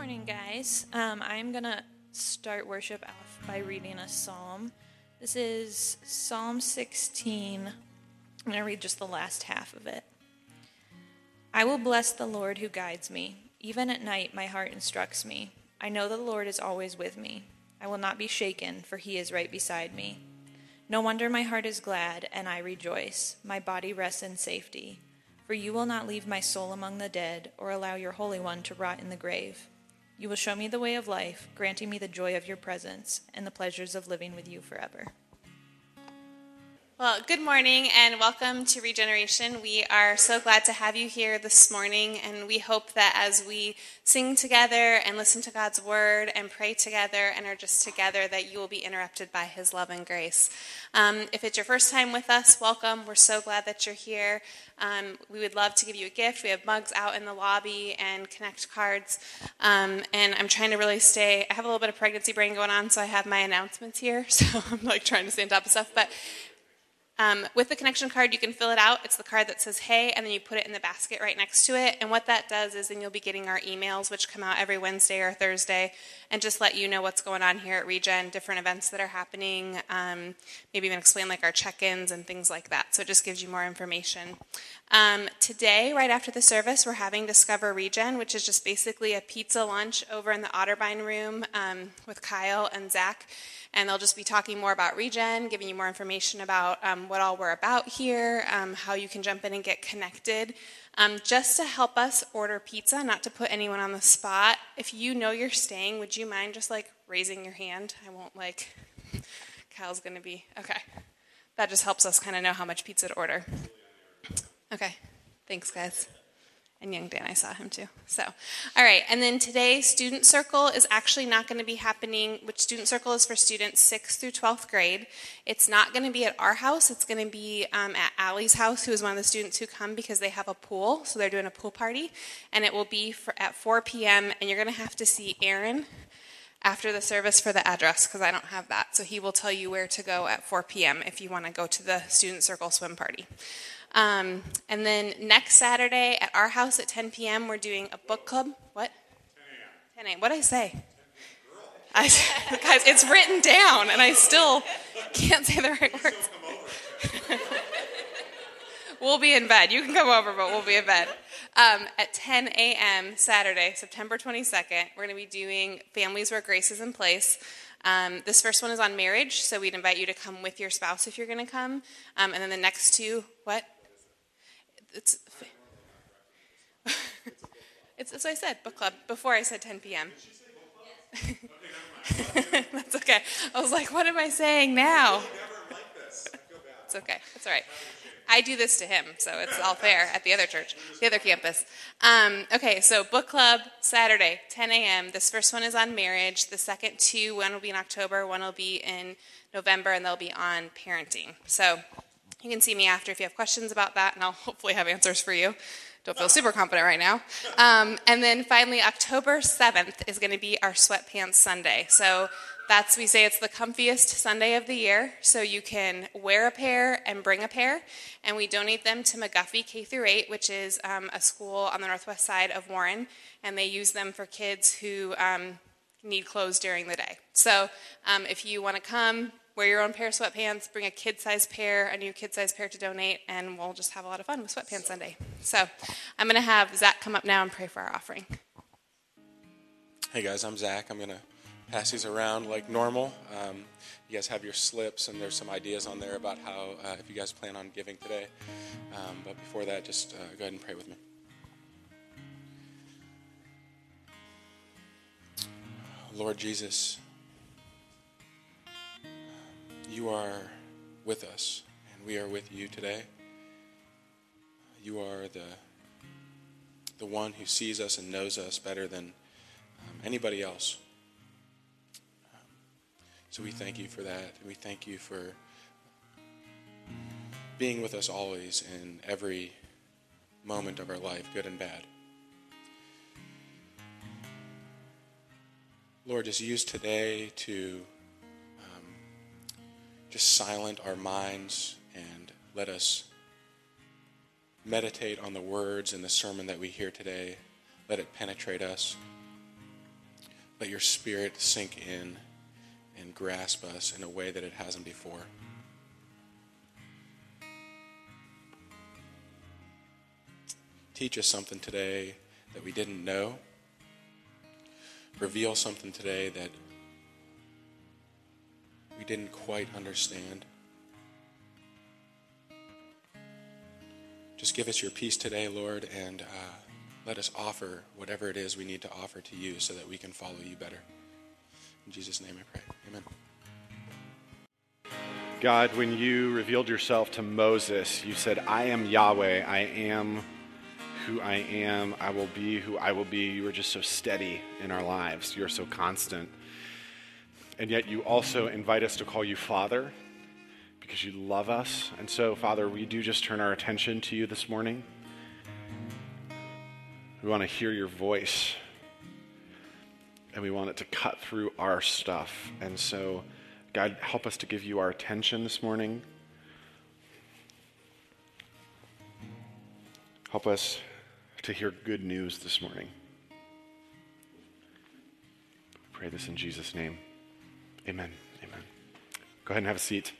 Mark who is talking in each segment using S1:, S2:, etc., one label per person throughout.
S1: morning, guys. Um, I'm going to start worship off by reading a psalm. This is Psalm 16. I'm going to read just the last half of it. I will bless the Lord who guides me. Even at night, my heart instructs me. I know the Lord is always with me. I will not be shaken, for he is right beside me. No wonder my heart is glad, and I rejoice. My body rests in safety. For you will not leave my soul among the dead, or allow your Holy One to rot in the grave. You will show me the way of life, granting me the joy of your presence and the pleasures of living with you forever.
S2: Well, good morning and welcome to Regeneration. We are so glad to have you here this morning, and we hope that as we sing together and listen to God's word and pray together and are just together, that you will be interrupted by His love and grace. Um, if it's your first time with us, welcome. We're so glad that you're here. Um, we would love to give you a gift. We have mugs out in the lobby and connect cards. Um, and I'm trying to really stay, I have a little bit of pregnancy brain going on, so I have my announcements here. So I'm like trying to stay on top of stuff. But um, with the connection card, you can fill it out. It's the card that says hey, and then you put it in the basket right next to it. And what that does is then you'll be getting our emails, which come out every Wednesday or Thursday, and just let you know what's going on here at Regen, different events that are happening, um, maybe even explain like our check ins and things like that. So it just gives you more information. Um, today, right after the service, we're having Discover Regen, which is just basically a pizza lunch over in the Otterbein room um, with Kyle and Zach and they'll just be talking more about Regen, giving you more information about um, what all we're about here, um, how you can jump in and get connected. Um, just to help us order pizza, not to put anyone on the spot, if you know you're staying, would you mind just like raising your hand? I won't like, Kyle's gonna be, okay. That just helps us kind of know how much pizza to order. Okay, thanks, guys and young Dan, I saw him too. So, all right, and then today, student circle is actually not going to be happening, which student circle is for students 6th through 12th grade. It's not going to be at our house, it's going to be um, at Allie's house, who is one of the students who come because they have a pool, so they're doing a pool party, and it will be for, at 4 p.m., and you're going to have to see Aaron after the service for the address because I don't have that. So he will tell you where to go at 4 p.m. if you want to go to the student circle swim party. Um, and then next Saturday at our house at 10 p.m., we're doing a book club. What? 10 a.m. What did I say? I, guys, it's written down, and I still can't say the right words. we'll be in bed. You can come over, but we'll be in bed. Um, at 10 a.m. Saturday, September 22nd, we're going to be doing Families Where Grace is in Place. Um, this first one is on marriage, so we'd invite you to come with your spouse if you're going to come. Um, and then the next two, what? it's it's as I said, book club before I said 10 p.m. That's okay. I was like, what am I saying now? it's okay. It's all right. I do this to him, so it's all fair at the other church, the other campus. Um, okay, so book club Saturday, 10 a.m. This first one is on marriage. The second two, one will be in October, one will be in November, and they'll be on parenting. So you can see me after if you have questions about that, and I'll hopefully have answers for you. Don't feel super confident right now. Um, and then finally, October 7th is going to be our sweatpants Sunday. So that's, we say it's the comfiest Sunday of the year. So you can wear a pair and bring a pair. And we donate them to McGuffey K through 8, which is um, a school on the northwest side of Warren. And they use them for kids who um, need clothes during the day. So um, if you want to come, wear your own pair of sweatpants, bring a kid size pair, a new kid size pair to donate, and we'll just have a lot of fun with Sweatpants Sunday. So I'm going to have Zach come up now and pray for our offering.
S3: Hey guys, I'm Zach. I'm going to pass these around like normal. Um, you guys have your slips, and there's some ideas on there about how, uh, if you guys plan on giving today. Um, but before that, just uh, go ahead and pray with me. Lord Jesus, you are with us, and we are with you today. You are the, the one who sees us and knows us better than um, anybody else. Um, so we thank you for that. And we thank you for being with us always in every moment of our life, good and bad. Lord, just use today to just silent our minds and let us meditate on the words in the sermon that we hear today. Let it penetrate us. let your spirit sink in and grasp us in a way that it hasn't before. Teach us something today that we didn't know. Reveal something today that we didn't quite understand. Just give us your peace today, Lord, and uh, let us offer whatever it is we need to offer to you so that we can follow you better. In Jesus' name I pray. Amen.
S4: God, when you revealed yourself to Moses, you said, I am Yahweh. I am who I am. I will be who I will be. You are just so steady in our lives. You're so constant. And yet you also invite us to call you Father because you love us. And so, Father, we do just turn our attention to you this morning. We want to hear your voice. And we want it to cut through our stuff. And so, God, help us to give you our attention this morning. Help us to hear good news this morning. Pray this in Jesus' name. Amen. Amen. Go ahead and have a seat.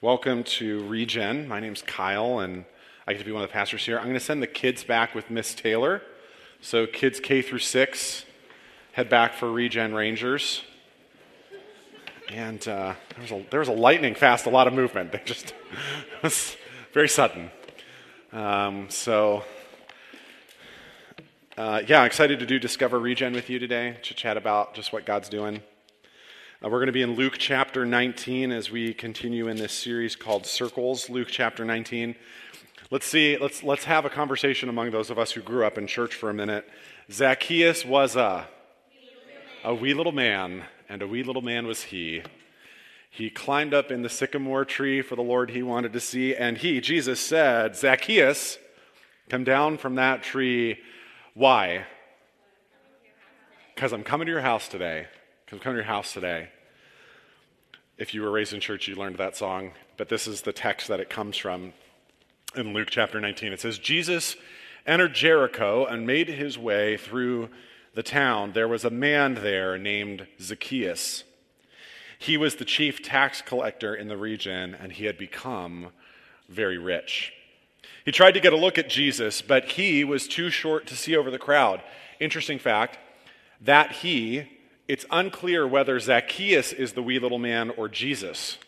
S4: Welcome to Regen. My name's Kyle, and I get to be one of the pastors here. I'm going to send the kids back with Miss Taylor. So, kids K through six, head back for Regen Rangers. And uh, there, was a, there was a lightning fast, a lot of movement. They just it was very sudden. Um, so, uh, yeah, excited to do Discover Regen with you today to chat about just what God's doing. Uh, we're going to be in Luke chapter 19 as we continue in this series called Circles. Luke chapter 19. Let's see, let's, let's have a conversation among those of us who grew up in church for a minute. Zacchaeus was a, a wee little man, and a wee little man was he. He climbed up in the sycamore tree for the Lord he wanted to see, and he, Jesus, said, Zacchaeus, come down from that tree. Why? Because I'm coming to your house today. Because I'm coming to your house today. If you were raised in church, you learned that song, but this is the text that it comes from in Luke chapter 19. It says, Jesus entered Jericho and made his way through the town. There was a man there named Zacchaeus. He was the chief tax collector in the region, and he had become very rich. He tried to get a look at Jesus, but he was too short to see over the crowd. Interesting fact that he, it's unclear whether Zacchaeus is the wee little man or Jesus.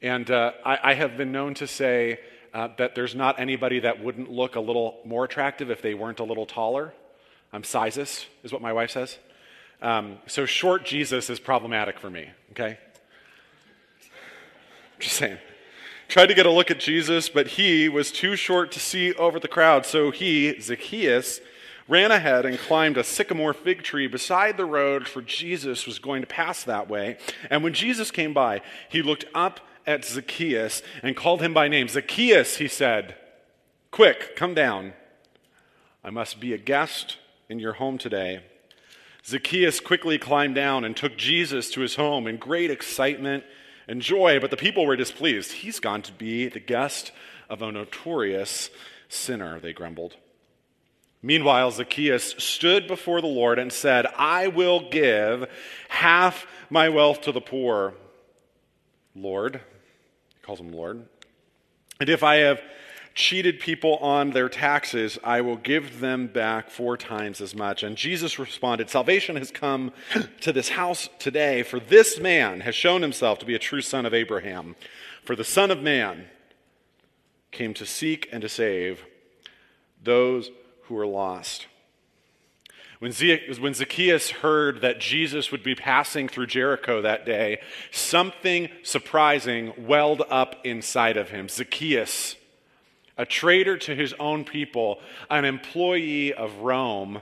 S4: And uh, I, I, have been known to say uh, that there's not anybody that wouldn't look a little more attractive if they weren't a little taller. I'm sizes, is what my wife says. Um, so short Jesus is problematic for me, okay? Just saying. Tried to get a look at Jesus, but he was too short to see over the crowd. So he, Zacchaeus, ran ahead and climbed a sycamore fig tree beside the road, for Jesus was going to pass that way. And when Jesus came by, he looked up at Zacchaeus and called him by name. Zacchaeus, he said, Quick, come down. I must be a guest in your home today. Zacchaeus quickly climbed down and took Jesus to his home in great excitement and joy, but the people were displeased. He's gone to be the guest of a notorious sinner, they grumbled. Meanwhile, Zacchaeus stood before the Lord and said, I will give half my wealth to the poor. Lord, he calls him Lord. And if I have cheated people on their taxes, I will give them back four times as much. And Jesus responded, Salvation has come to this house today, for this man has shown himself to be a true son of Abraham. For the Son of Man came to seek and to save those who were lost. When Zacchaeus heard that Jesus would be passing through Jericho that day, something surprising welled up inside of him. Zacchaeus, a traitor to his own people, an employee of Rome,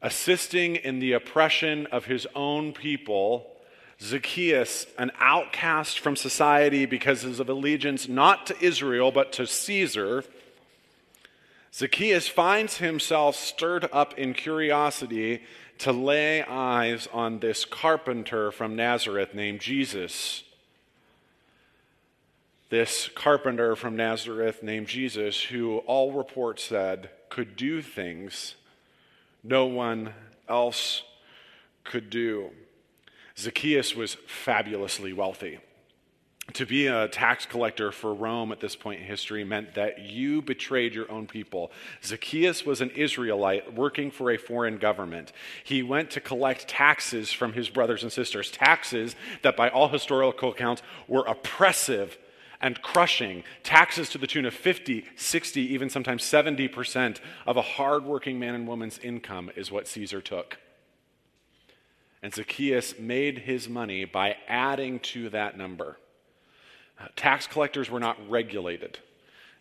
S4: assisting in the oppression of his own people. Zacchaeus, an outcast from society because of allegiance not to Israel but to Caesar Zacchaeus finds himself stirred up in curiosity to lay eyes on this carpenter from Nazareth named Jesus. This carpenter from Nazareth named Jesus, who all reports said could do things no one else could do. Zacchaeus was fabulously wealthy. To be a tax collector for Rome at this point in history meant that you betrayed your own people. Zacchaeus was an Israelite working for a foreign government. He went to collect taxes from his brothers and sisters, taxes that, by all historical accounts, were oppressive and crushing, taxes to the tune of 50, 60, even sometimes 70% of a hardworking man and woman's income is what Caesar took. And Zacchaeus made his money by adding to that number. Uh, tax collectors were not regulated.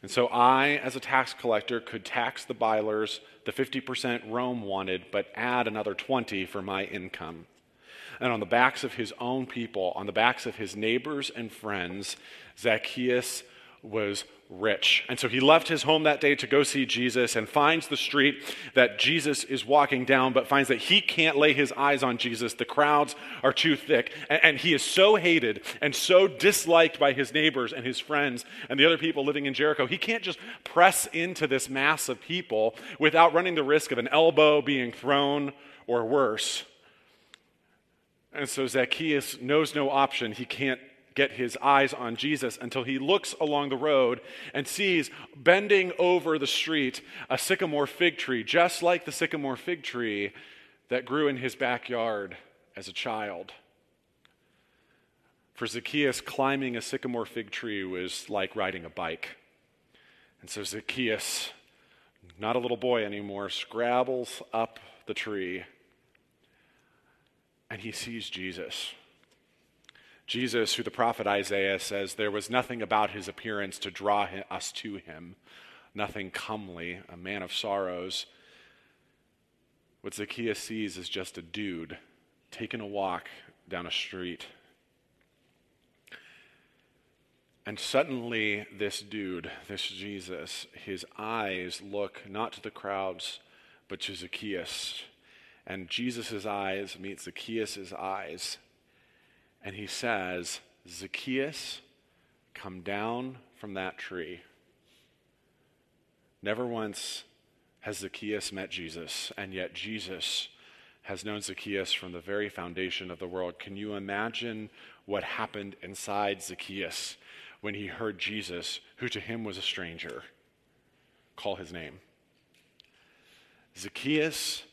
S4: And so I, as a tax collector, could tax the Bylers the 50% Rome wanted, but add another 20 for my income. And on the backs of his own people, on the backs of his neighbors and friends, Zacchaeus was rich. And so he left his home that day to go see Jesus and finds the street that Jesus is walking down, but finds that he can't lay his eyes on Jesus. The crowds are too thick. And, and, he is so hated and so disliked by his neighbors and his friends and the other people living in Jericho. He can't just press into this mass of people without running the risk of an elbow being thrown or worse. And so Zacchaeus knows no option. He can't get his eyes on Jesus until he looks along the road and sees bending over the street a sycamore fig tree, just like the sycamore fig tree that grew in his backyard as a child. For Zacchaeus, climbing a sycamore fig tree was like riding a bike. And so Zacchaeus, not a little boy anymore, scrabbles up the tree and he sees Jesus. Jesus, who the prophet Isaiah says there was nothing about his appearance to draw us to him, nothing comely, a man of sorrows. What Zacchaeus sees is just a dude taking a walk down a street. And suddenly, this dude, this Jesus, his eyes look not to the crowds, but to Zacchaeus. And Jesus' eyes meet Zacchaeus' eyes and he says, Zacchaeus, come down from that tree. Never once has Zacchaeus met Jesus, and yet Jesus has known Zacchaeus from the very foundation of the world. Can you imagine what happened inside Zacchaeus when he heard Jesus, who to him was a stranger, call his name? Zacchaeus,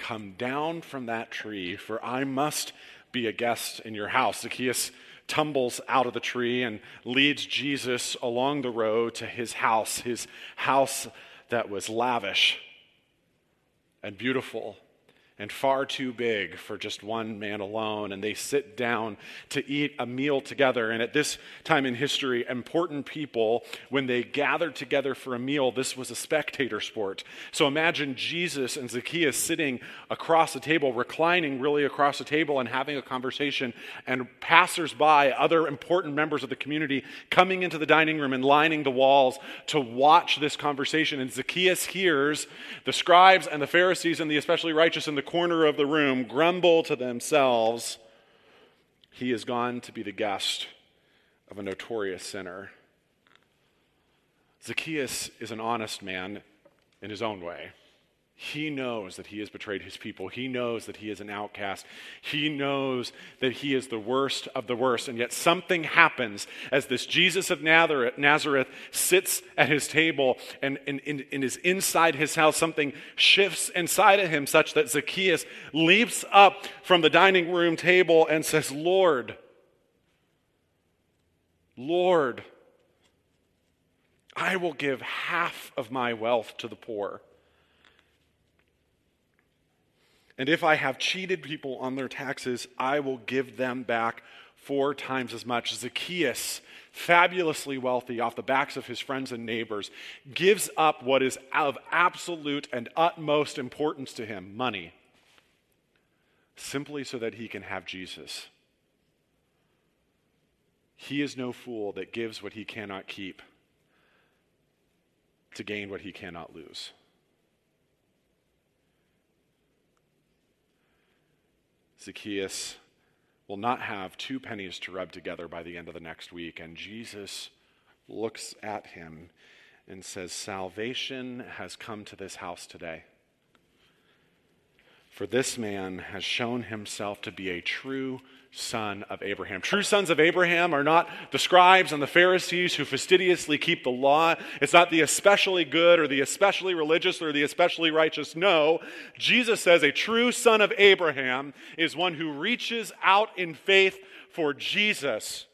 S4: come down from that tree, for I must be a guest in your house. Zacchaeus tumbles out of the tree and leads Jesus along the road to his house, his house that was lavish and beautiful and far too big for just one man alone. And they sit down to eat a meal together. And at this time in history, important people, when they gathered together for a meal, this was a spectator sport. So imagine Jesus and Zacchaeus sitting across the table, reclining really across the table and having a conversation, and passersby, other important members of the community, coming into the dining room and lining the walls to watch this conversation. And Zacchaeus hears the scribes and the Pharisees and the especially righteous and the corner of the room grumble to themselves, he is gone to be the guest of a notorious sinner. Zacchaeus is an honest man in his own way. He knows that he has betrayed his people. He knows that he is an outcast. He knows that he is the worst of the worst. And yet something happens as this Jesus of Nazareth sits at his table and, and, and is inside his house. Something shifts inside of him such that Zacchaeus leaps up from the dining room table and says, Lord, Lord, I will give half of my wealth to the poor. And if I have cheated people on their taxes, I will give them back four times as much. Zacchaeus, fabulously wealthy off the backs of his friends and neighbors, gives up what is of absolute and utmost importance to him money simply so that he can have Jesus. He is no fool that gives what he cannot keep to gain what he cannot lose. Zacchaeus will not have two pennies to rub together by the end of the next week, and Jesus looks at him and says, Salvation has come to this house today. For this man has shown himself to be a true son of Abraham. True sons of Abraham are not the scribes and the Pharisees who fastidiously keep the law. It's not the especially good or the especially religious or the especially righteous. No, Jesus says a true son of Abraham is one who reaches out in faith for Jesus.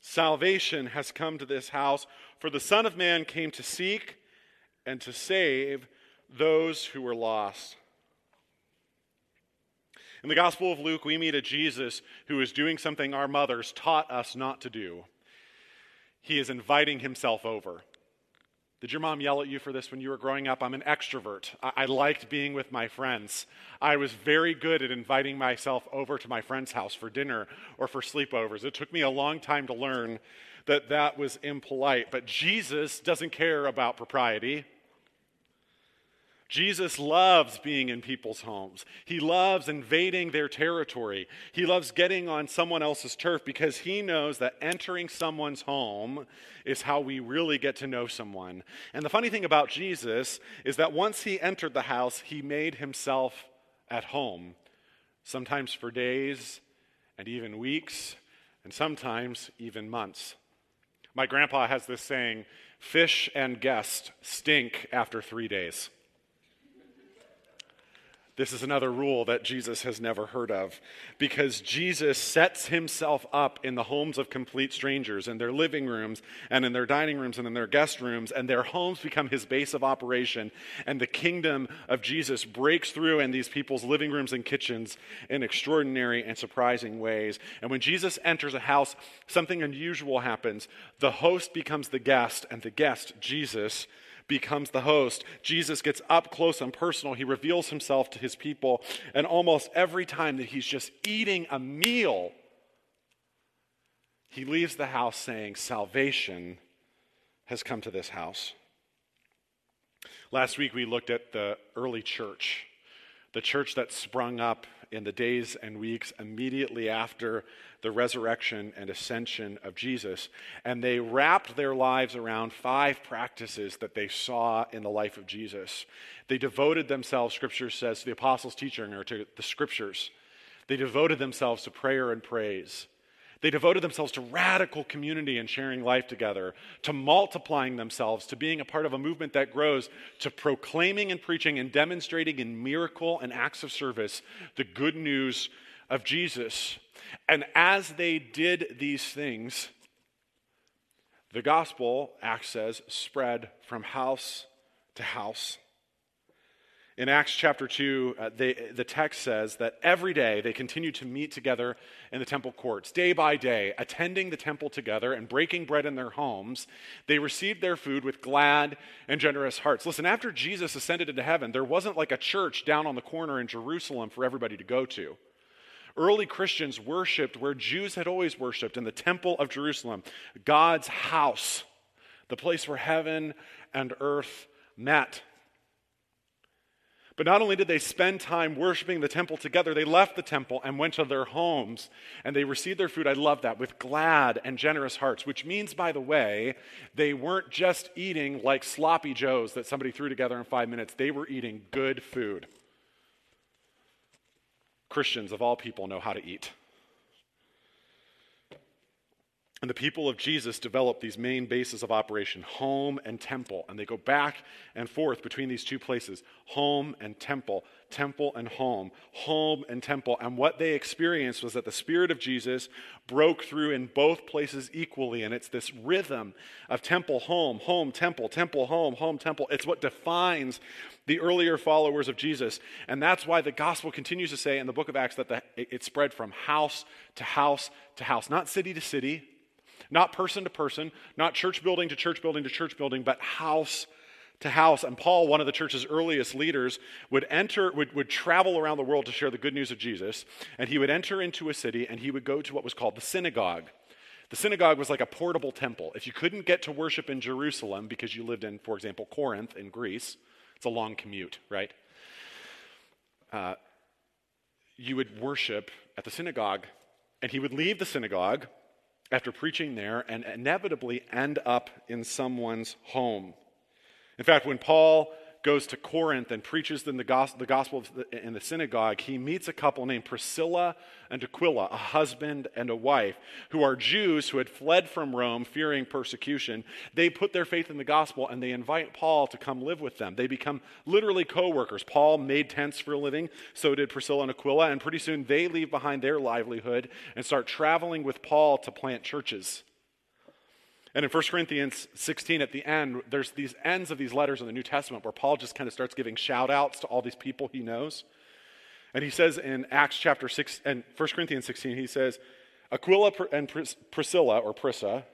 S4: Salvation has come to this house, for the Son of Man came to seek and to save those who were lost. In the Gospel of Luke, we meet a Jesus who is doing something our mothers taught us not to do. He is inviting himself over. Did your mom yell at you for this when you were growing up? I'm an extrovert. I-, I, liked being with my friends. I was very good at inviting myself over to my friend's house for dinner or for sleepovers. It took me a long time to learn that that was impolite. But Jesus doesn't care about propriety. Jesus loves being in people's homes. He loves invading their territory. He loves getting on someone else's turf because he knows that entering someone's home is how we really get to know someone. And the funny thing about Jesus is that once he entered the house, he made himself at home, sometimes for days and even weeks, and sometimes even months. My grandpa has this saying fish and guest stink after three days. This is another rule that Jesus has never heard of because Jesus sets himself up in the homes of complete strangers, in their living rooms, and in their dining rooms, and in their guest rooms, and their homes become his base of operation. And the kingdom of Jesus breaks through in these people's living rooms and kitchens in extraordinary and surprising ways. And when Jesus enters a house, something unusual happens. The host becomes the guest, and the guest, Jesus, becomes the host. Jesus gets up close and personal. He reveals himself to his people. And almost every time that he's just eating a meal, he leaves the house saying, Salvation has come to this house. Last week we looked at the early church, the church that sprung up in the days and weeks immediately after the resurrection and ascension of Jesus. And they wrapped their lives around five practices that they saw in the life of Jesus. They devoted themselves, Scripture says, to the apostles' teaching or to the Scriptures. They devoted themselves to prayer and praise. They devoted themselves to radical community and sharing life together, to multiplying themselves, to being a part of a movement that grows, to proclaiming and preaching and demonstrating in miracle and acts of service the good news of Jesus. And as they did these things, the gospel, Acts says, spread from house to house. In Acts chapter 2, uh, they, the text says that every day they continued to meet together in the temple courts, day by day, attending the temple together and breaking bread in their homes. They received their food with glad and generous hearts. Listen, after Jesus ascended into heaven, there wasn't like a church down on the corner in Jerusalem for everybody to go to. Early Christians worshiped where Jews had always worshiped in the temple of Jerusalem, God's house, the place where heaven and earth met. But not only did they spend time worshiping the temple together, they left the temple and went to their homes and they received their food. I love that with glad and generous hearts, which means, by the way, they weren't just eating like sloppy joes that somebody threw together in five minutes. They were eating good food. Christians of all people know how to eat. And the people of Jesus develop these main bases of operation home and temple. And they go back and forth between these two places home and temple, temple and home, home and temple. And what they experienced was that the Spirit of Jesus broke through in both places equally. And it's this rhythm of temple, home, home, temple, temple, home, home, temple. It's what defines the earlier followers of Jesus. And that's why the gospel continues to say in the book of Acts that the, it spread from house to house to house, not city to city not person to person, not church building to church building to church building, but house to house. And Paul, one of the church's earliest leaders, would enter, would, would travel around the world to share the good news of Jesus. And he would enter into a city and he would go to what was called the synagogue. The synagogue was like a portable temple. If you couldn't get to worship in Jerusalem because you lived in, for example, Corinth in Greece, it's a long commute, right? Uh, you would worship at the synagogue, and he would leave the synagogue after preaching there and inevitably end up in someone's home. In fact, when Paul goes to Corinth and preaches in the gospel, the gospel in the synagogue, he meets a couple named Priscilla and Aquila, a husband and a wife, who are Jews who had fled from Rome fearing persecution. They put their faith in the gospel and they invite Paul to come live with them. They become literally co workers. Paul made tents for a living, so did Priscilla and Aquila, and pretty soon they leave behind their livelihood and start traveling with Paul to plant churches. And in 1 Corinthians 16, at the end, there's these ends of these letters in the New Testament where Paul just kind of starts giving shout outs to all these people he knows. And he says in Acts chapter 6, and 1 Corinthians 16, he says, Aquila and Priscilla, or Prisca,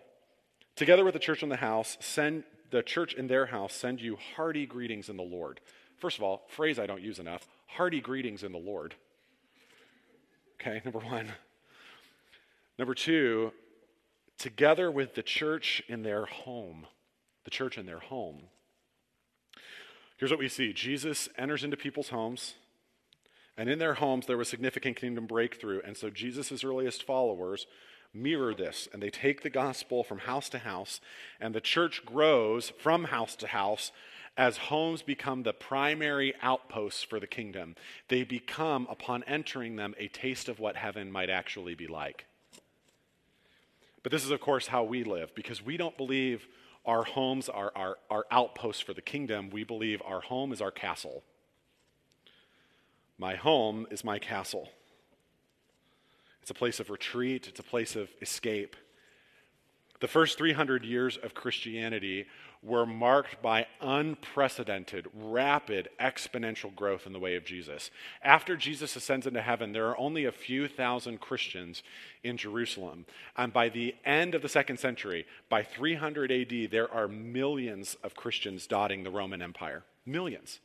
S4: together with the church in the house, send the church in their house, send you hearty greetings in the Lord. First of all, phrase I don't use enough hearty greetings in the Lord. Okay, number one. Number two, together with the church in their home. The church in their home. Here's what we see Jesus enters into people's homes, and in their homes there was significant kingdom breakthrough. And so Jesus' earliest followers mirror this, and they take the gospel from house to house, and the church grows from house to house as homes become the primary outposts for the kingdom. They become, upon entering them, a taste of what heaven might actually be like. But this is, of course, how we live because we don't believe our homes are our, our outposts for the kingdom. We believe our home is our castle. My home is my castle. It's a place of retreat, it's a place of escape. The first 300 years of Christianity were marked by unprecedented, rapid, exponential growth in the way of Jesus. After Jesus ascends into heaven, there are only a few thousand Christians in Jerusalem. And by the end of the second century, by 300 AD, there are millions of Christians dotting the Roman Empire. Millions.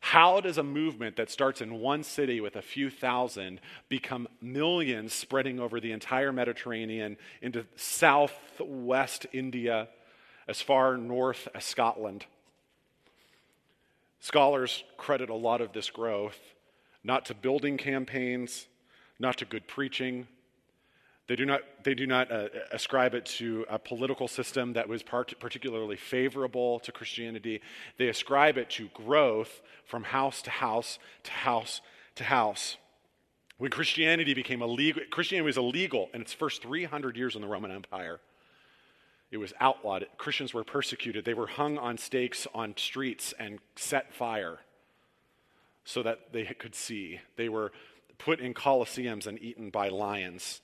S4: How does a movement that starts in one city with a few thousand become millions spreading over the entire Mediterranean into southwest India, as far north as Scotland. Scholars credit a lot of this growth not to building campaigns, not to good preaching. They do not, they do not uh, ascribe it to a political system that was part, particularly favorable to Christianity. They ascribe it to growth from house to house to house to house. When Christianity became illegal, Christianity was illegal in its first 300 years in the Roman Empire. It was outlawed. Christians were persecuted. They were hung on stakes on streets and set fire so that they could see. They were put in colosseums and eaten by lions.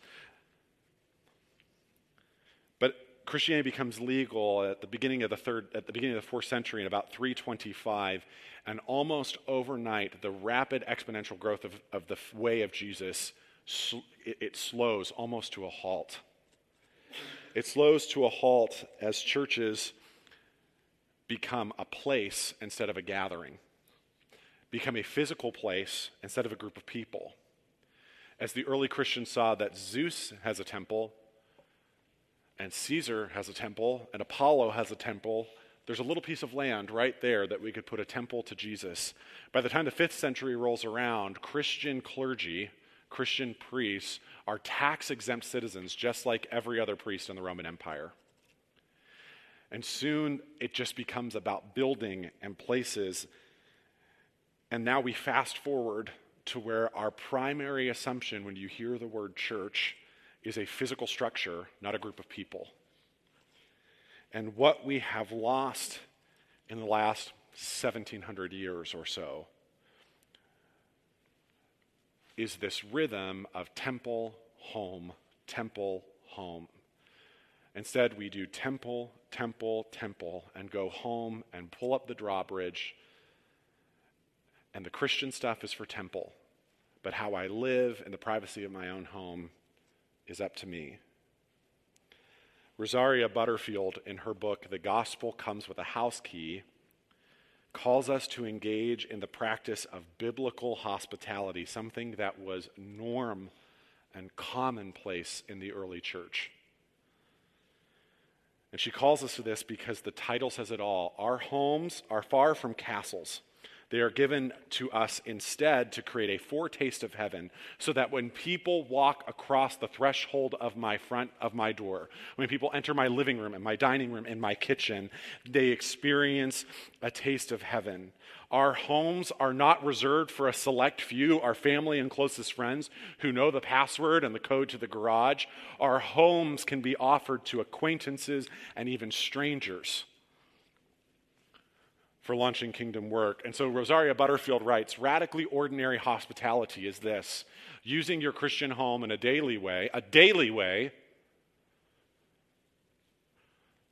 S4: But Christianity becomes legal at the beginning of the third, at the beginning of the fourth century in about 325, and almost overnight, the rapid exponential growth of, of the way of Jesus it, it slows almost to a halt. It slows to a halt as churches become a place instead of a gathering, become a physical place instead of a group of people. As the early Christians saw that Zeus has a temple, and Caesar has a temple, and Apollo has a temple, there's a little piece of land right there that we could put a temple to Jesus. By the time the fifth century rolls around, Christian clergy, Christian priests, are tax exempt citizens, just like every other priest in the Roman Empire. And soon it just becomes about building and places. And now we fast forward to where our primary assumption when you hear the word church is a physical structure, not a group of people. And what we have lost in the last 1700 years or so is this rhythm of temple, home, temple, home. Instead, we do temple, temple, temple, and go home and pull up the drawbridge. And the Christian stuff is for temple. But how I live in the privacy of my own home is up to me. Rosaria Butterfield, in her book, The Gospel Comes with a House Key, calls us to engage in the practice of biblical hospitality, something that was norm and commonplace in the early church. And she calls us to this because the title says it all. Our homes are far from castles. They are given to us instead to create a foretaste of heaven so that when people walk across the threshold of my front of my door, when people enter my living room and my dining room and my kitchen, they experience a taste of heaven. Our homes are not reserved for a select few, our family and closest friends who know the password and the code to the garage. Our homes can be offered to acquaintances and even strangers for launching kingdom work. And so Rosaria Butterfield writes radically ordinary hospitality is this using your Christian home in a daily way, a daily way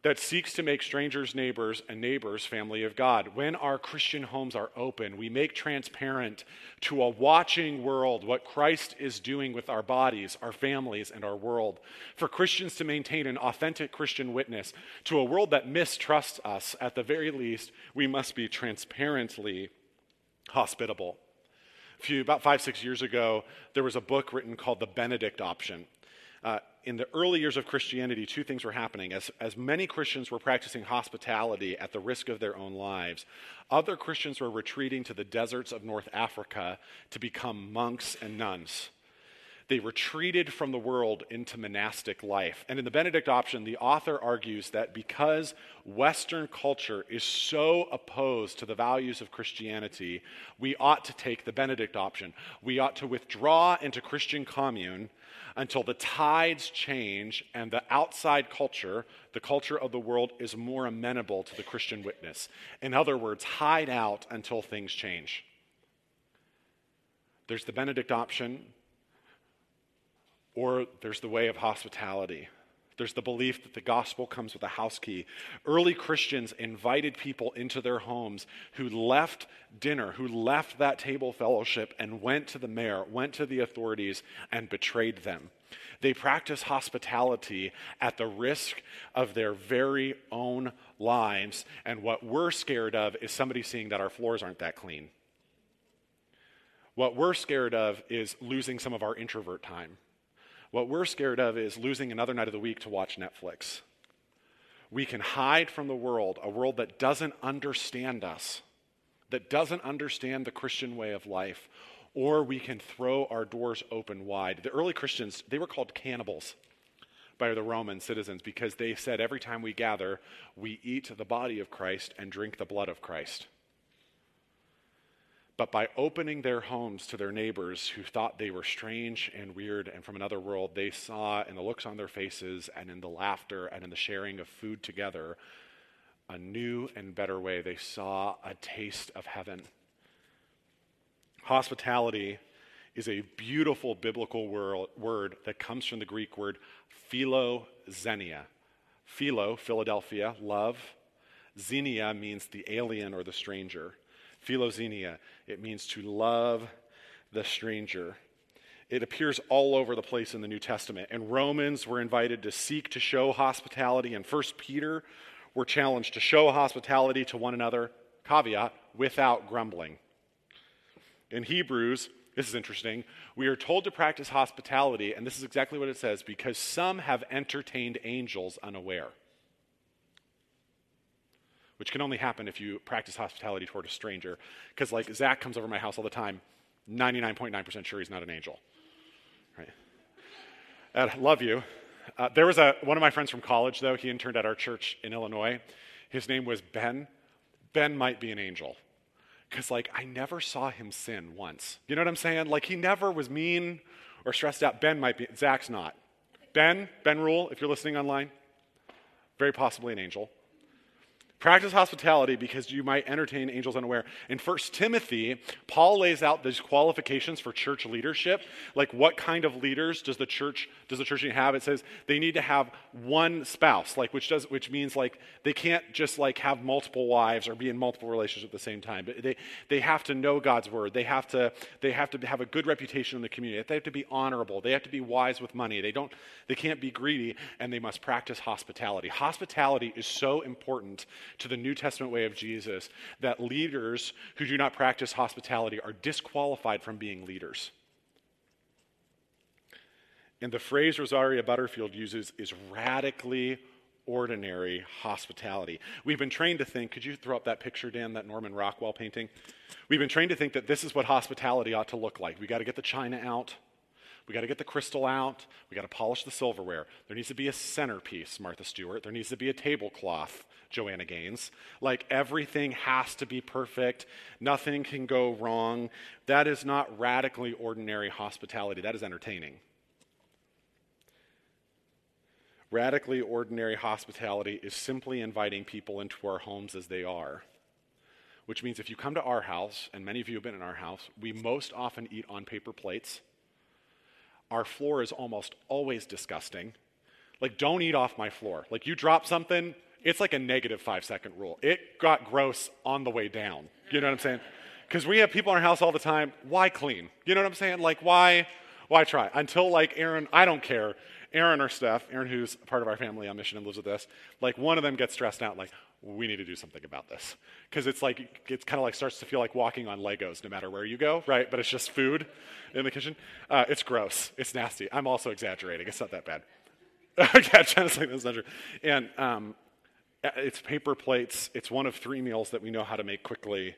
S4: that seeks to make strangers neighbors and neighbors family of God. When our Christian homes are open, we make transparent to a watching world what Christ is doing with our bodies, our families, and our world. For Christians to maintain an authentic Christian witness to a world that mistrusts us, at the very least, we must be transparently hospitable. A few, about five, six years ago, there was a book written called The Benedict Option. Uh, in the early years of Christianity, two things were happening. As, as many Christians were practicing hospitality at the risk of their own lives, other Christians were retreating to the deserts of North Africa to become monks and nuns. They retreated from the world into monastic life. And in the Benedict option, the author argues that because Western culture is so opposed to the values of Christianity, we ought to take the Benedict option. We ought to withdraw into Christian commune until the tides change and the outside culture, the culture of the world, is more amenable to the Christian witness. In other words, hide out until things change. There's the Benedict option, or there's the way of hospitality. There's the belief that the gospel comes with a house key. Early Christians invited people into their homes who left dinner, who left that table fellowship and went to the mayor, went to the authorities, and betrayed them. They practice hospitality at the risk of their very own lives. And what we're scared of is somebody seeing that our floors aren't that clean. What we're scared of is losing some of our introvert time. What we're scared of is losing another night of the week to watch Netflix. We can hide from the world, a world that doesn't understand us, that doesn't understand the Christian way of life, or we can throw our doors open wide. The early Christians, they were called cannibals by the Roman citizens because they said every time we gather, we eat the body of Christ and drink the blood of Christ but by opening their homes to their neighbors who thought they were strange and weird and from another world, they saw in the looks on their faces and in the laughter and in the sharing of food together a new and better way. They saw a taste of heaven. Hospitality is a beautiful biblical word that comes from the Greek word philoxenia. Philo, Philadelphia, love. Xenia means the alien or the stranger. Philoxenia. It means to love the stranger. It appears all over the place in the New Testament. And Romans were invited to seek to show hospitality, and First Peter were challenged to show hospitality to one another, caveat, without grumbling. In Hebrews, this is interesting, we are told to practice hospitality, and this is exactly what it says because some have entertained angels unaware which can only happen if you practice hospitality toward a stranger. Because, like, Zach comes over my house all the time, 99.9% sure he's not an angel. Right? I love you. Uh, there was a, one of my friends from college, though, he interned at our church in Illinois. His name was Ben. Ben might be an angel. Because, like, I never saw him sin once. You know what I'm saying? Like, he never was mean or stressed out. Ben might be, Zach's not. Ben, Ben Rule, if you're listening online, very possibly an angel. Practice hospitality because you might entertain angels unaware. In 1 Timothy, Paul lays out these qualifications for church leadership. Like what kind of leaders does the church does the church need to have? It says they need to have one spouse, like which does which means like they can't just like have multiple wives or be in multiple relationships at the same time. But they they have to know God's word. They have to they have to have a good reputation in the community. They have to be honorable. They have to be wise with money. They don't they can't be greedy and they must practice hospitality. Hospitality is so important to the New Testament way of Jesus that leaders who do not practice hospitality are disqualified from being leaders. And the phrase Rosaria Butterfield uses is radically ordinary hospitality. We've been trained to think, could you throw up that picture, Dan, that Norman Rockwell painting? We've been trained to think that this is what hospitality ought to look like. We got to get the china out. We got to get the crystal out. We got to polish the silverware. There needs to be a centerpiece, Martha Stewart. There needs to be a tablecloth, Joanna Gaines. Like everything has to be perfect. Nothing can go wrong. That is not radically ordinary hospitality. That is entertaining. Radically ordinary hospitality is simply inviting people into our homes as they are. Which means if you come to our house, and many of you have been in our house, we most often eat on paper plates. Our floor is almost always disgusting. Like, don't eat off my floor. Like, you drop something, it's like a negative five second rule. It got gross on the way down. You know what I'm saying? Because we have people in our house all the time. Why clean? You know what I'm saying? Like, why? Why try? Until, like, Aaron, I don't care. Aaron or Steph, Aaron, who's part of our family on mission and lives with us, like, one of them gets stressed out, like, we need to do something about this. Because it's like, it's kind of like starts to feel like walking on Legos no matter where you go, right? But it's just food in the kitchen. Uh, it's gross. It's nasty. I'm also exaggerating. It's not that bad. yeah, Jenna's like, that's not true. And um, Uh, it's paper plates. It's one of three meals that we know how to make quickly.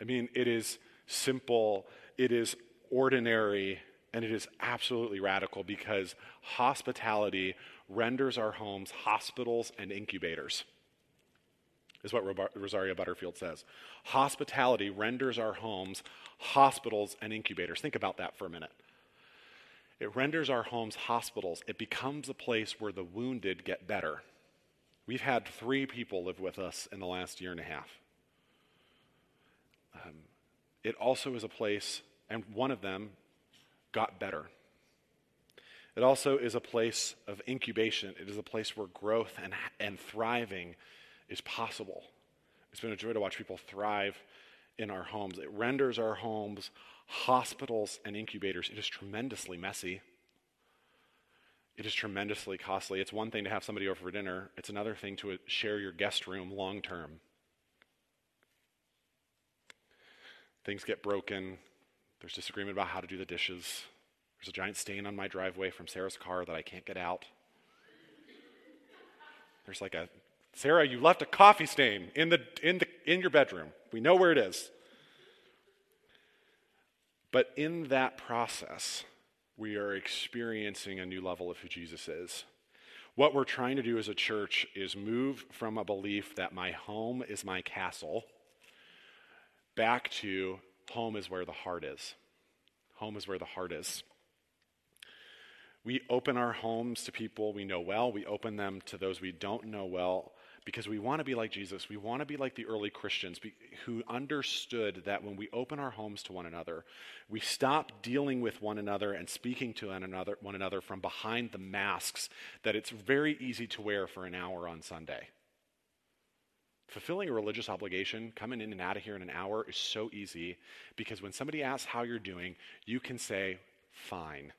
S4: I mean, it is simple, it is ordinary, and it is absolutely radical because hospitality renders our homes hospitals and incubators, is what Rosaria Butterfield says. Hospitality renders our homes hospitals and incubators. Think about that for a minute. It renders our homes hospitals. It becomes a place where the wounded get better. We've had three people live with us in the last year and a half. Um, it also is a place, and one of them got better. It also is a place of incubation. It is a place where growth and, and thriving is possible. It's been a joy to watch people thrive in our homes. It renders our homes hospitals and incubators. It is tremendously messy. It is tremendously costly. It's one thing to have somebody over for dinner, it's another thing to uh, share your guest room long term. Things get broken. There's disagreement about how to do the dishes. There's a giant stain on my driveway from Sarah's car that I can't get out. There's like a Sarah, you left a coffee stain in the in the in your bedroom. We know where it is. But in that process, we are experiencing a new level of who Jesus is. What we're trying to do as a church is move from a belief that my home is my castle back to home is where the heart is. Home is where the heart is. We open our homes to people we know well, we open them to those we don't know well because we want to be like Jesus. We want to be like the early Christians who understood that when we open our homes to one another, we stop dealing with one another and speaking to one another, one another from behind the masks that it's very easy to wear for an hour on Sunday. Fulfilling a religious obligation, coming in and out of here in an hour, is so easy because when somebody asks how you're doing, you can say, fine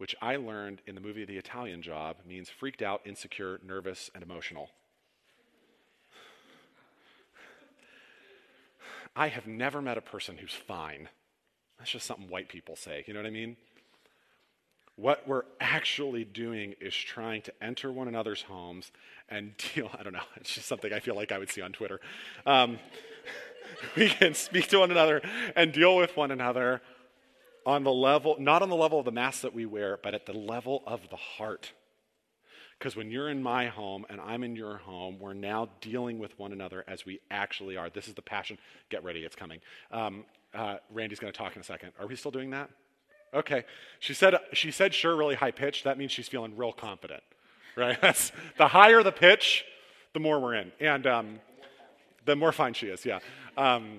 S4: which I learned in the movie The Italian Job means freaked out, insecure, nervous, and emotional. I have never met a person who's fine. That's just something white people say. You know what I mean? What we're actually doing is trying to enter one another's homes and deal. I don't know. It's just something I feel like I would see on Twitter. Um, we can speak to one another and deal with one another on the level, not on the level of the mask that we wear, but at the level of the heart. Because when you're in my home and I'm in your home, we're now dealing with one another as we actually are. This is the passion. Get ready, it's coming. Um, uh, Randy's going to talk in a second. Are we still doing that? Okay. She said, she said sure really high pitch. That means she's feeling real confident, right? That's, the higher the pitch, the more we're in. And um, the more fine she is, yeah. Um,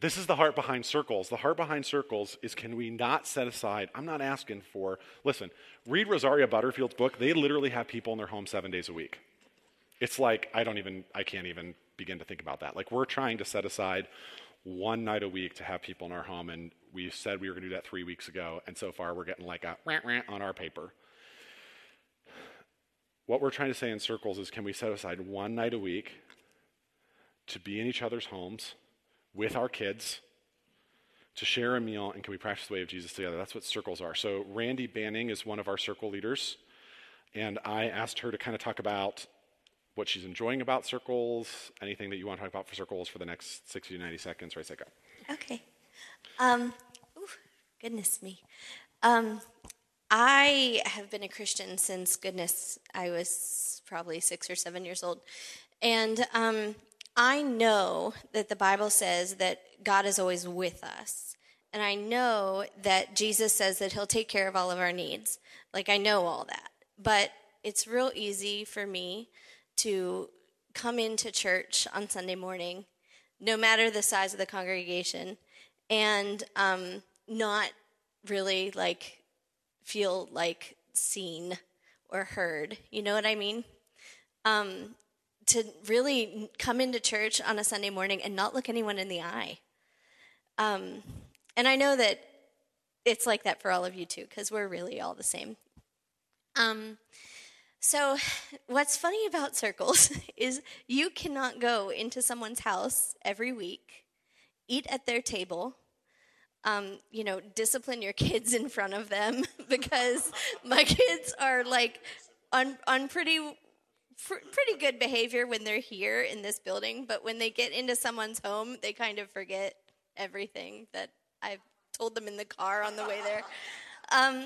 S4: this is the heart behind circles. The heart behind circles is can we not set aside? I'm not asking for, listen, read Rosaria Butterfield's book. They literally have people in their home seven days a week. It's like, I don't even, I can't even begin to think about that. Like, we're trying to set aside one night a week to have people in our home, and we said we were going to do that three weeks ago, and so far we're getting like a rant rant on our paper. What we're trying to say in circles is can we set aside one night a week to be in each other's homes? With our kids to share a meal and can we practice the way of Jesus together? That's what circles are. So, Randy Banning is one of our circle leaders. and I asked her to kind of talk about what she's enjoying about circles, anything that you want to talk about for circles for the next 60 to 90 seconds. Right, go.
S5: Okay. Um, ooh, goodness me. Um, I have been a Christian since, goodness, I was probably six or seven years old. And um, I know that the Bible says that God is always with us. And I know that Jesus says that he'll take care of all of our needs. Like, I know all that. But it's real easy for me to come into church on Sunday morning, no matter the size of the congregation, and um, not really like feel like seen or heard. You know what I mean? Um, to really come into church on a Sunday morning and not look anyone in the eye. Um, and I know that it's like that for all of you too, because we're really all the same. Um, so, what's funny about circles is you cannot go into someone's house every week, eat at their table, um, you know, discipline your kids in front of them because my kids are like on on pretty pretty good behavior when they're here in this building, but when they get into someone's home, they kind of forget everything that I've told them in the car on the way there. Um,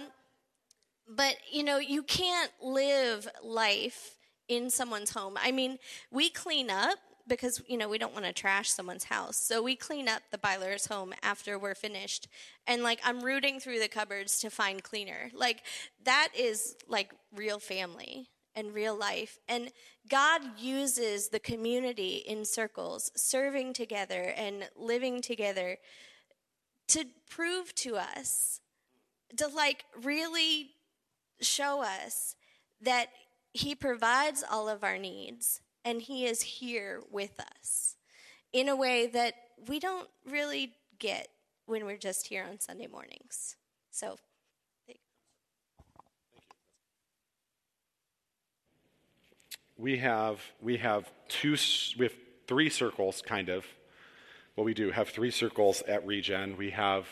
S5: but you know, you can't live life in someone's home. I mean, we clean up because you know we don't want to trash someone's house so we clean up the byler's home after we're finished and like i'm rooting through the cupboards to find cleaner like that is like real family and real life and god uses the community in circles serving together and living together to prove to us to like really show us that He provides all of our needs and He is here with us in a way that we don't really get when we're just here on Sunday mornings. So,
S4: we have we have two we have three circles kind of what we do have three circles at regen we have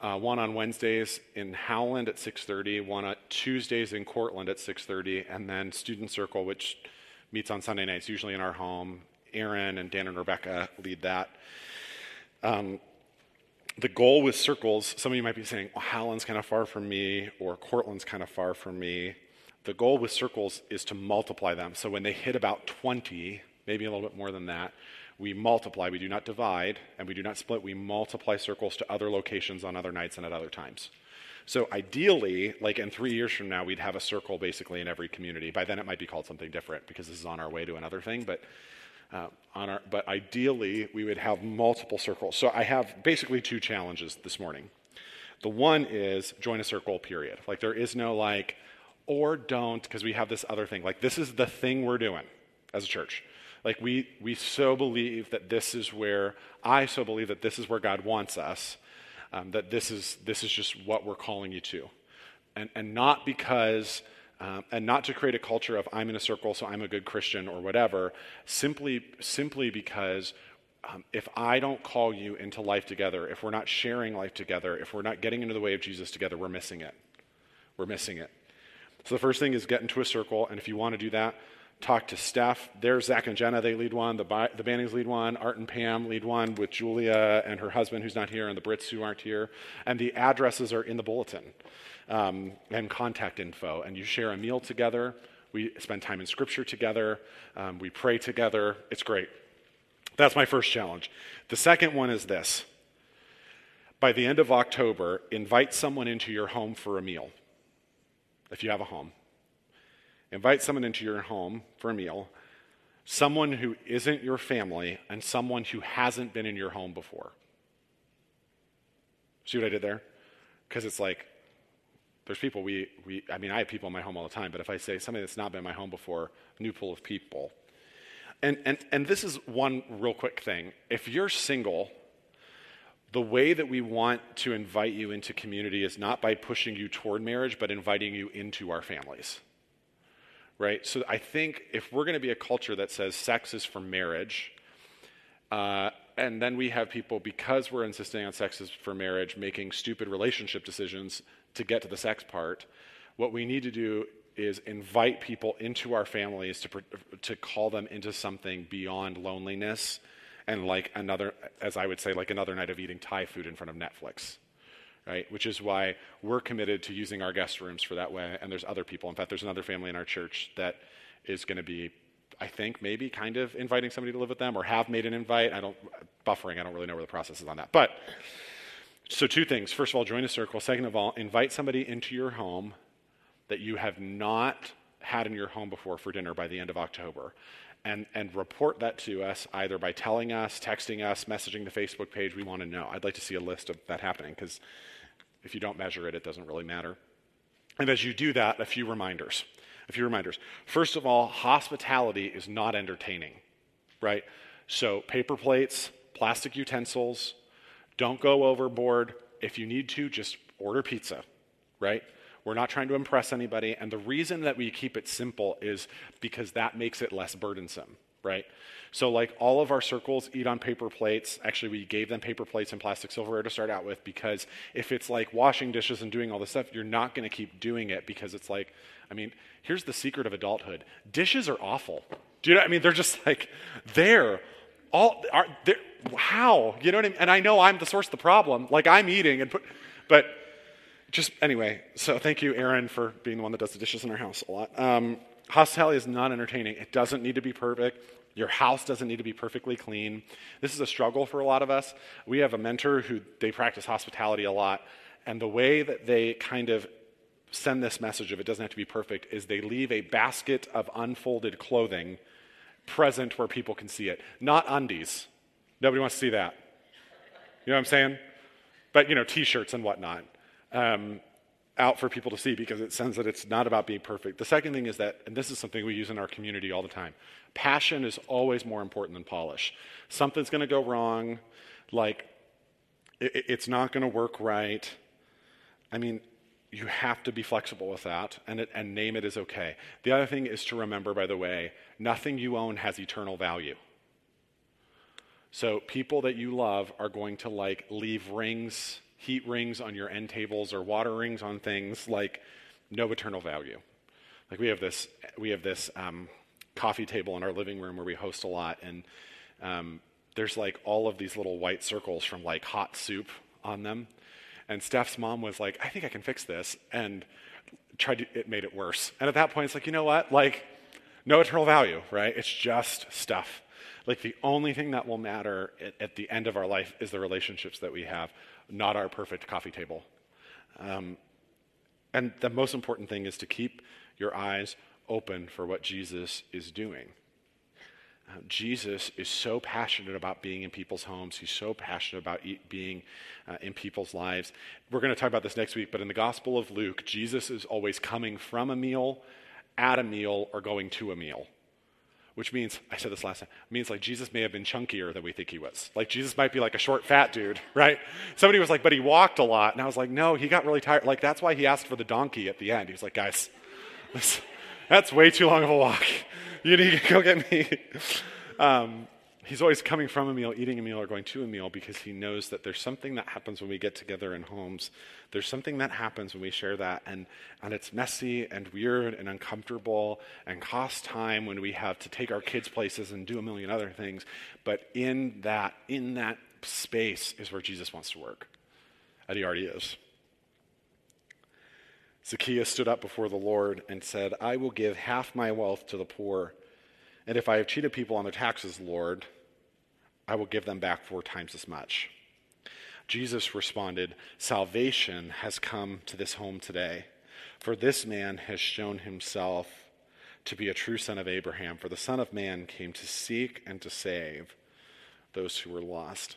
S4: uh, one on Wednesdays in Howland at 6:30, one on Tuesdays in Cortland at 6:30, and then Student Circle, which meets on Sunday nights, usually in our home. Aaron and Dan and Rebecca lead that. Um, the goal with circles, some of you might be saying, well, Howland's kind of far from me, or Cortland's kind of far from me. The goal with circles is to multiply them. So when they hit about 20, maybe a little bit more than that, we multiply, we do not divide, and we do not split. We multiply circles to other locations on other nights and at other times. So ideally, like in three years from now, we'd have a circle basically in every community. By then, it might be called something different because this is on our way to another thing. But uh, on our, but ideally, we would have multiple circles. So I have basically two challenges this morning. The one is join a circle. Period. Like there is no like or don't because we have this other thing. Like this is the thing we're doing as a church. Like we, we so believe that this is where, I so believe that this is where God wants us, um, that this is, this is just what we're calling you to. And, and not because, um, and not to create a culture of I'm in a circle, so I'm a good Christian or whatever, simply, simply because um, if I don't call you into life together, if we're not sharing life together, if we're not getting into the way of Jesus together, we're missing it. We're missing it. So the first thing is get into a circle, and if you want to do that, talk to Steph. There's Zach and Jenna, they lead one. The, the Bannings lead one. Art and Pam lead one with Julia and her husband, who's not here, and the Brits who aren't here. And the addresses are in the bulletin um, and contact info. And you share a meal together. We spend time in scripture together. Um, we pray together. It's great. That's my first challenge. The second one is this by the end of October, invite someone into your home for a meal, if you have a home invite someone into your home for a meal, someone who isn't your family, and someone who hasn't been in your home before. See what I did there? Because it's like, there's people we, we, I mean, I have people in my home all the time, but if I say somebody that's not been in my home before, new pool of people. And, and, and this is one real quick thing. If you're single, the way that we want to invite you into community is not by pushing you toward marriage, but inviting you into our families right? So I think if we're going to be a culture that says sex is for marriage, uh, and then we have people, because we're insisting on sex is for marriage, making stupid relationship decisions to get to the sex part, what we need to do is invite people into our families to, to call them into something beyond loneliness and like another, as I would say, like another night of eating Thai food in front of Netflix, right? Which is why we're committed to using our guest rooms for that way. And there's other people. In fact, there's another family in our church that is going to be, I think, maybe kind of inviting somebody to live with them or have made an invite. I don't, buffering, I don't really know where the process is on that. But, so two things. First of all, join a circle. Second of all, invite somebody into your home that you have not had in your home before for dinner by the end of October. And, and report that to us either by telling us, texting us, messaging the Facebook page. We want to know. I'd like to see a list of that happening because if you don't measure it, it doesn't really matter. And as you do that, a few reminders. A few reminders. First of all, hospitality is not entertaining, right? So, paper plates, plastic utensils, don't go overboard. If you need to, just order pizza, right? We're not trying to impress anybody. And the reason that we keep it simple is because that makes it less burdensome, right? So, like all of our circles eat on paper plates. Actually, we gave them paper plates and plastic silverware to start out with because if it's like washing dishes and doing all this stuff, you're not going to keep doing it because it's like, I mean, here's the secret of adulthood dishes are awful. Do you know? I mean, they're just like, there. All are there. How? You know what I mean? And I know I'm the source of the problem. Like I'm eating and put, but just anyway, so thank you, Aaron, for being the one that does the dishes in our house a lot. Um, hospitality is not entertaining. It doesn't need to be perfect. Your house doesn't need to be perfectly clean. This is a struggle for a lot of us. We have a mentor who they practice hospitality a lot, and the way that they kind of send this message of it doesn't have to be perfect is they leave a basket of unfolded clothing present where people can see it. Not undies. Nobody wants to see that. You know what I'm saying? But, you know, t shirts and whatnot um, out for people to see because it sends that it's not about being perfect. The second thing is that, and this is something we use in our community all the time passion is always more important than polish. Something's going to go wrong, like it, it's not going to work right. I mean, you have to be flexible with that and, it, and name it as okay. The other thing is to remember, by the way, nothing you own has eternal value. So people that you love are going to like leave rings heat rings on your end tables or water rings on things like no eternal value. Like we have this, we have this um, coffee table in our living room where we host a lot, and um, there's like all of these little white circles from like hot soup on them. And Steph's mom was like, "I think I can fix this," and tried to. It made it worse. And at that point, it's like, you know what? Like, no eternal value, right? It's just stuff. Like the only thing that will matter at, at the end of our life is the relationships that we have not our perfect coffee table. Um, and the most important thing is to keep your eyes open for what Jesus is doing. Uh, Jesus is so passionate about being in people's homes. He's so passionate about eat, being uh, in people's lives. We're going to talk about this next week, but in the Gospel of Luke, Jesus is always coming from a meal, at a meal, or going to a meal which means, I said this last time, means like Jesus may have been chunkier than we think he was. Like Jesus might be like a short, fat dude, right? Somebody was like, but he walked a lot. And I was like, no, he got really tired. Like that's why he asked for the donkey at the end. He was like, guys, that's way too long of a walk. You need to go get me. Um, he's always coming from a meal, eating a meal, or going to a meal because he knows that there's something that happens when we get together in homes. There's something that happens when we share that, and, and it's messy and weird and uncomfortable and costs time when we have to take our kids places and do a million other things. But in that, in that space is where Jesus wants to work. And he already is. Zacchaeus stood up before the Lord and said, I will give half my wealth to the poor. And if I have cheated people on their taxes, Lord, I will give them back four times as much. Jesus responded, Salvation has come to this home today, for this man has shown himself to be a true son of Abraham. For the Son of Man came to seek and to save those who were lost.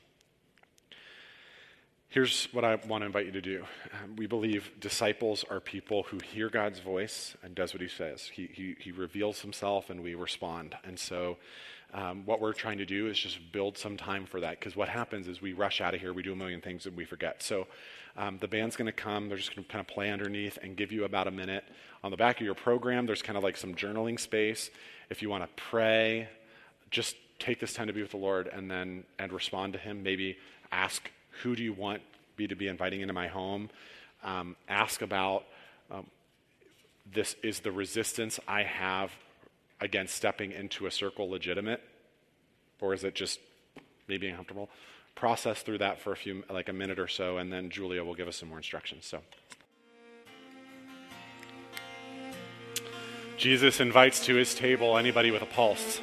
S4: Here's what I want to invite you to do. We believe disciples are people who hear God's voice and does what he says. He, he, he reveals himself and we respond. And so um, what we're trying to do is just build some time for that because what happens is we rush out of here, we do a million things, and we forget. So um, the band's going to come, they're just going to kind of play underneath and give you about a minute. On the back of your program, there's kind of like some journaling space. If you want to pray, just take this time to be with the Lord and then and respond to Him. Maybe ask who do you want me to be inviting into my home? Um, ask about um, this is the resistance I have against stepping into a circle legitimate? Or is it just me being uncomfortable? Process through that for a few, like a minute or so, and then Julia will give us some more instructions. So. Jesus invites to his table anybody with a pulse.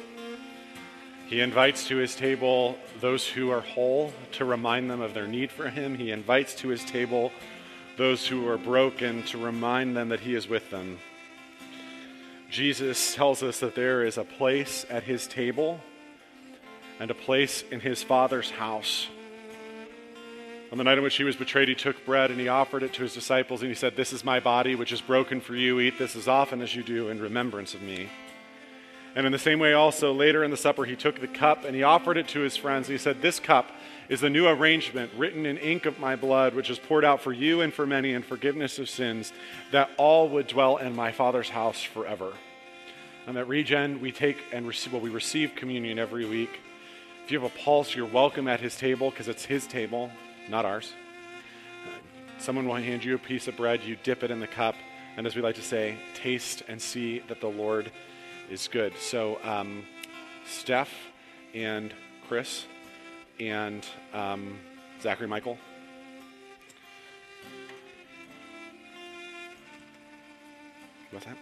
S4: He invites to his table those who are whole to remind them of their need for him. He invites to his table those who are broken to remind them that he is with them. Jesus tells us that there is a place at his table and a place in his Father's house. On the night in which he was betrayed, he took bread and he offered it to his disciples, and he said, This is my body, which is broken for you. Eat this as often as you do in remembrance of me. And in the same way, also, later in the supper, he took the cup and he offered it to his friends. He said, This cup is the new arrangement written in ink of my blood, which is poured out for you and for many in forgiveness of sins, that all would dwell in my Father's house forever. And at Regen, we take and receive, well, we receive communion every week. If you have a pulse, you're welcome at his table because it's his table, not ours. Uh, someone will hand you a piece of bread, you dip it in the cup, and as we like to say, taste and see that the Lord is good. So, um, Steph and Chris and um, Zachary Michael. What's that?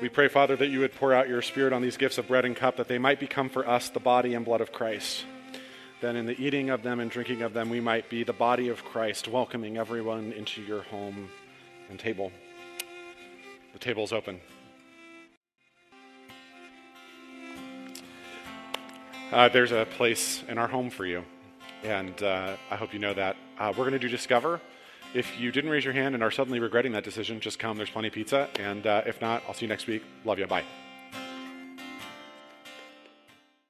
S4: We pray, Father, that you would pour out your Spirit on these gifts of bread and cup, that they might become for us the body and blood of Christ. Then, in the eating of them and drinking of them, we might be the body of Christ, welcoming everyone into your home and table. The table is open. Uh, there's a place in our home for you, and uh, I hope you know that. Uh, we're going to do Discover. If you didn't raise your hand and are suddenly regretting that decision, just come. There's plenty of pizza. And uh, if not, I'll see you next week. Love you. Bye.